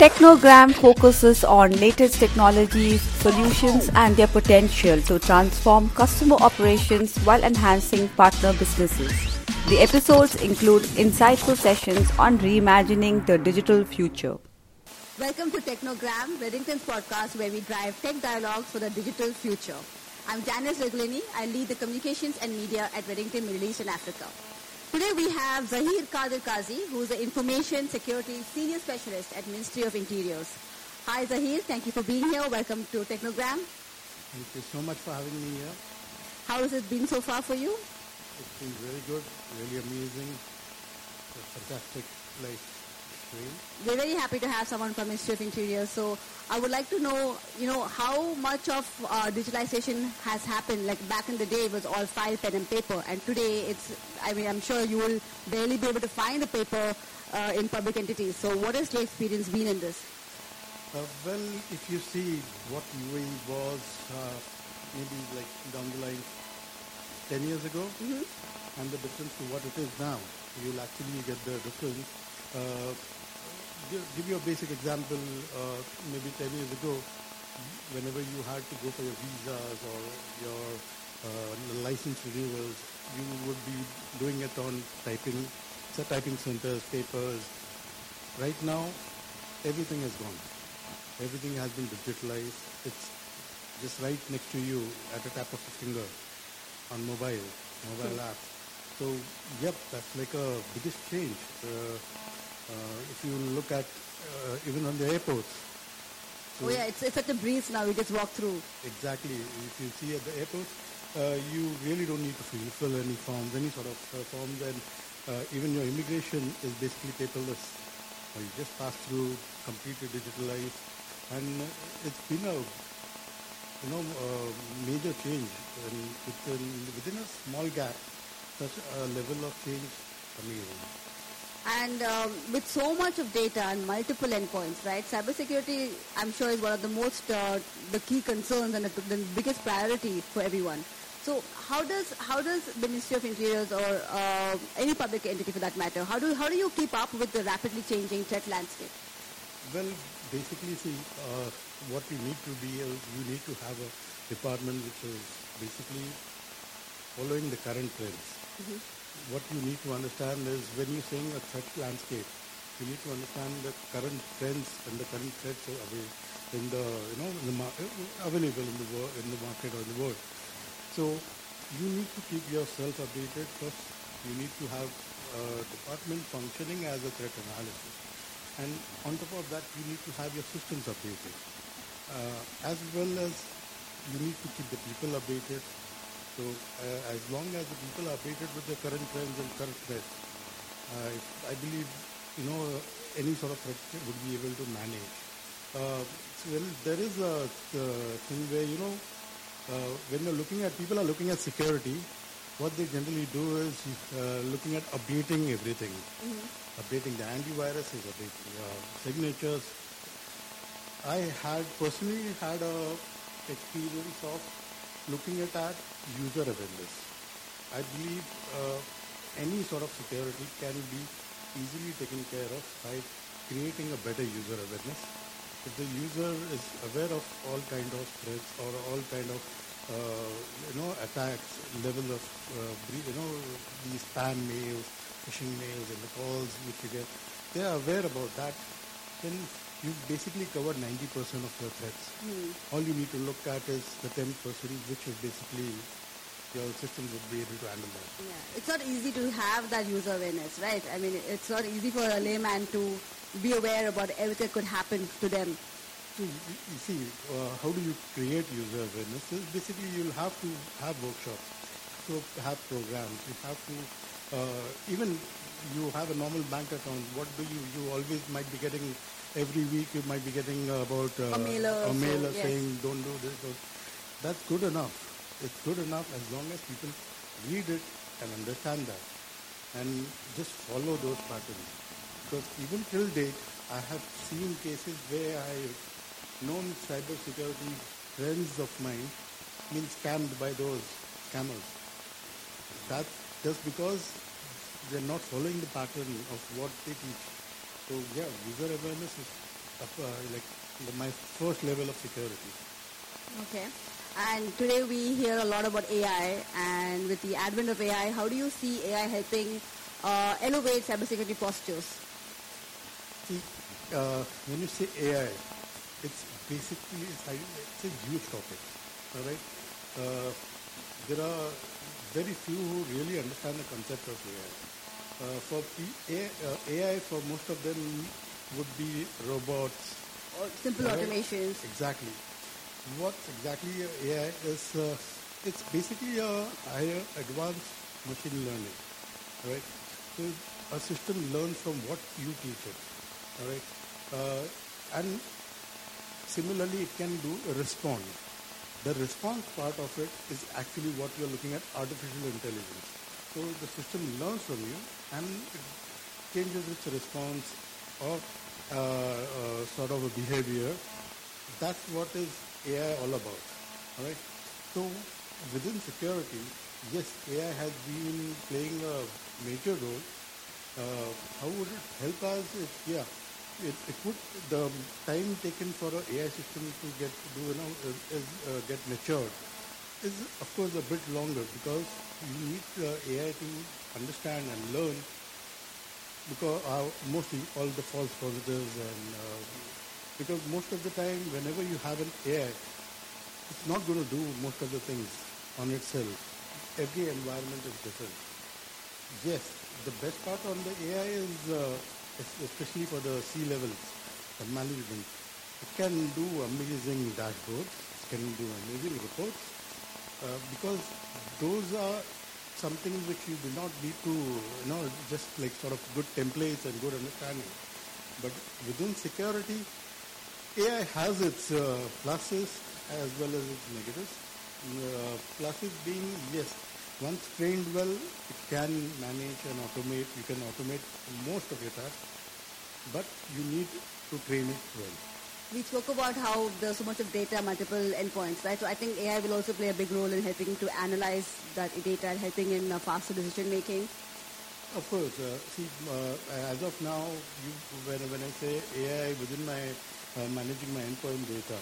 Technogram focuses on latest technologies, solutions, and their potential to transform customer operations while enhancing partner businesses. The episodes include insightful sessions on reimagining the digital future. Welcome to Technogram, Redington's podcast where we drive tech dialogues for the digital future. I'm Janice Reglini. I lead the communications and media at Redington Middle East and Africa. Today we have Zaheer Kadir Kazi, who is the Information Security Senior Specialist at Ministry of Interiors. Hi Zaheer, thank you for being here. Welcome to Technogram. Thank you so much for having me here. How has it been so far for you? It's been very good, really amazing, a fantastic place. We're very happy to have someone from Ministry of Interior. So I would like to know, you know, how much of uh, digitalization has happened. Like back in the day, it was all file, pen, and paper, and today it's. I mean, I'm sure you will barely be able to find the paper uh, in public entities. So what has your experience been in this? Uh, well, if you see what UAE was uh, maybe like down the line 10 years ago, mm-hmm. and the difference to what it is now, you'll actually get the difference. Give, give you a basic example, uh, maybe 10 years ago, whenever you had to go for your visas or your uh, license renewals, you would be doing it on typing, so typing centers, papers. Right now, everything has gone. Everything has been digitalized. It's just right next to you at a tap of a finger on mobile, mobile app. So, yep, that's like a biggest change. Uh, if you look at uh, even on the airports. So oh yeah, it's, it's such a breeze now. We just walk through. Exactly. If you see at the airports, uh, you really don't need to fill, fill any forms, any sort of forms, and even your immigration is basically paperless. you just pass through, completely digitalized, and it's been a you know, uh, major change. And within, within a small gap, such a level of change, amazing. And um, with so much of data and multiple endpoints, right? Cybersecurity, I'm sure, is one of the most uh, the key concerns and the, the, biggest priority for everyone. So, how does how does the Ministry of Interiors or uh, any public entity, for that matter, how do how do you keep up with the rapidly changing threat landscape? Well, basically, see, uh, what you need to be, is you need to have a department which is basically following the current trends. Mm-hmm what you need to understand is when you're saying a threat landscape, you need to understand the current trends and the current threats in the you know in the mar- available in the world, in the market or in the world. So you need to keep yourself updated. First, you need to have a department functioning as a threat analysis, and on top of that, you need to have your systems updated, uh, as well as you need to keep the people updated so uh, as long as the people are updated with the current trends and current threats, uh, I believe you know any sort of threat would be able to manage. Uh, well, there is a thing where you know when you're looking at people are looking at security, what they generally do is uh, looking at updating everything, mm-hmm. updating the antiviruses, updating uh, signatures. I had personally had a experience of looking at our user awareness. I believe uh, any sort of security can be easily taken care of by creating a better user awareness. If the user is aware of all kind of threats or all kind of uh, you know attacks, level of uh, you know these spam mails, phishing mails, and the calls which you get, they are aware about that. Then you've basically covered 90% of your threats. Mm. All you need to look at is the 10%, which is basically your system would be able to handle that. Yeah, it's not easy to have that user awareness, right? I mean, it's not easy for a layman to be aware about everything that could happen to them. So you see, uh, how do you create user awareness? Basically, you'll have to have workshops, so have programs. You have to uh, even you have a normal bank account. What do you? You always might be getting every week you might be getting about uh, a mailer, a mailer so, yes. saying don't do this. That's good enough. It's good enough as long as people read it and understand that and just follow those patterns. Because even till date, I have seen cases where I've known cybersecurity friends of mine been scammed by those scammers. That's just because they're not following the pattern of what they teach. So yeah, user awareness is uh, like the, my first level of security. Okay. And today we hear a lot about AI, and with the advent of AI, how do you see AI helping uh, elevate cybersecurity postures? See, uh, when you say AI, it's basically it's, it's a huge topic. All right. Uh, there are very few who really understand the concept of AI. Uh, for P- A- uh, AI, for most of them, would be robots. Or simple Right. automations? Exactly. What exactly AI is? Uh, it's basically a higher advanced machine learning. Right. So a system learns from what you teach it. All right. Uh, and similarly, it can do a response. The response part of it is actually what you're looking at artificial intelligence. So the system learns from you and it changes its response or uh, uh, sort of a behavior. That's what is AI all about. All right. So within security, yes, AI has been playing a major role. Uh, how would it help us? If, yeah, it, it would the time taken for an AI system to get do you know is, uh, get matured is of course a bit longer because you need uh, AI to understand and learn because uh, mostly all the false positives and uh, because most of the time whenever you have an AI it's not going to do most of the things on itself. Every environment is different. Yes the best part on the AI is uh, especially for the C levels the management. It can do amazing dashboards it can do amazing reports uh, because those are something which you do not need to, you know, just like sort of good templates and good understanding. But within security, AI has its uh, pluses as well as its negatives. Uh, pluses being, yes, once trained well, it can manage and automate. You can automate most of your tasks, but you need to train it well. We spoke about how there's so much of data, multiple endpoints, right? So I think AI will also play a big role in helping to analyze that data and helping in uh, faster decision making. Of course. Uh, see, uh, as of now, you, when, when I say AI within my uh, managing my endpoint data,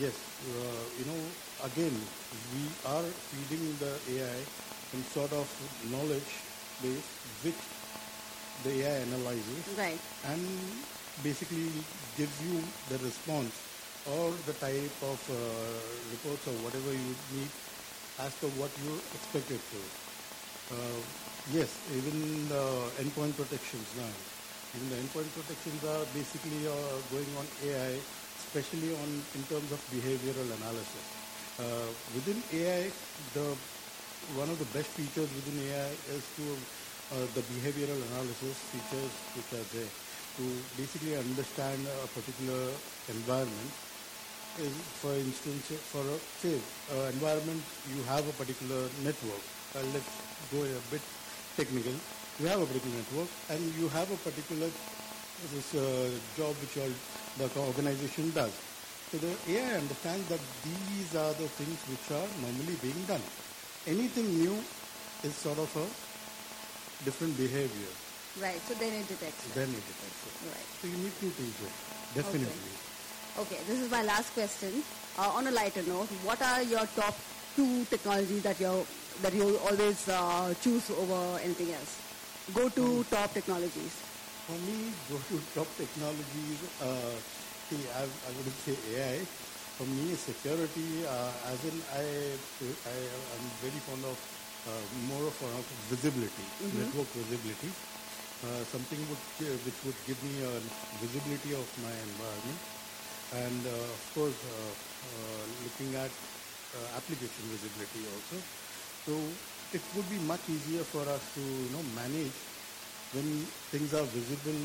yes, uh, you know, again, we are feeding the AI some sort of knowledge base which the AI analyzes Right. and basically gives you the response or the type of uh, reports or whatever you need as per what you expected to. Uh, yes, even the endpoint protections now. Even the endpoint protections are basically uh, going on AI, especially on in terms of behavioral analysis. Uh, within AI, the one of the best features within AI is to uh, the behavioral analysis features which are there to basically understand a particular environment is, for instance, for a say uh, environment, you have a particular network. Uh, let's go a bit technical. You have a particular network, and you have a particular this uh, job which all the organization does. So the AI understands that these are the things which are normally being done. Anything new is sort of a different behavior. Right. So then it detects. it. Then it detects it. Right. So you need to it. Definitely. Okay, this is my last question. Uh, on a lighter note, what are your top two technologies that you that you always uh, choose over anything else? Go to top technologies. For me, go to top technologies. Uh, see, I, I wouldn't say AI. For me, security, uh, as in I, I am very fond of uh, more of uh, visibility, network visibility. Uh, something would, gi- which would give me a visibility of my environment, and uh, of course, uh, uh, looking at uh, application visibility also. So it would be much easier for us to you know manage when things are visible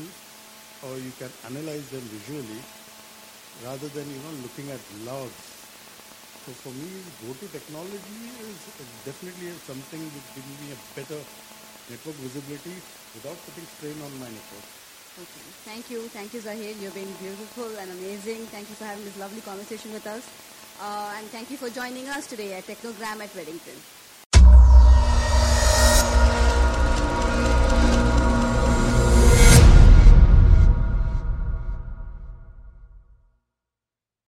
or you can analyze them visually rather than you know looking at logs. So for me, go-to technology is definitely something which gives me a better network visibility without putting strain on my network. Okay. Thank you. Thank you, Zaheer. You've been beautiful and amazing. Thank you for having this lovely conversation with us. Uh, and thank you for joining us today at Technogram at Redington.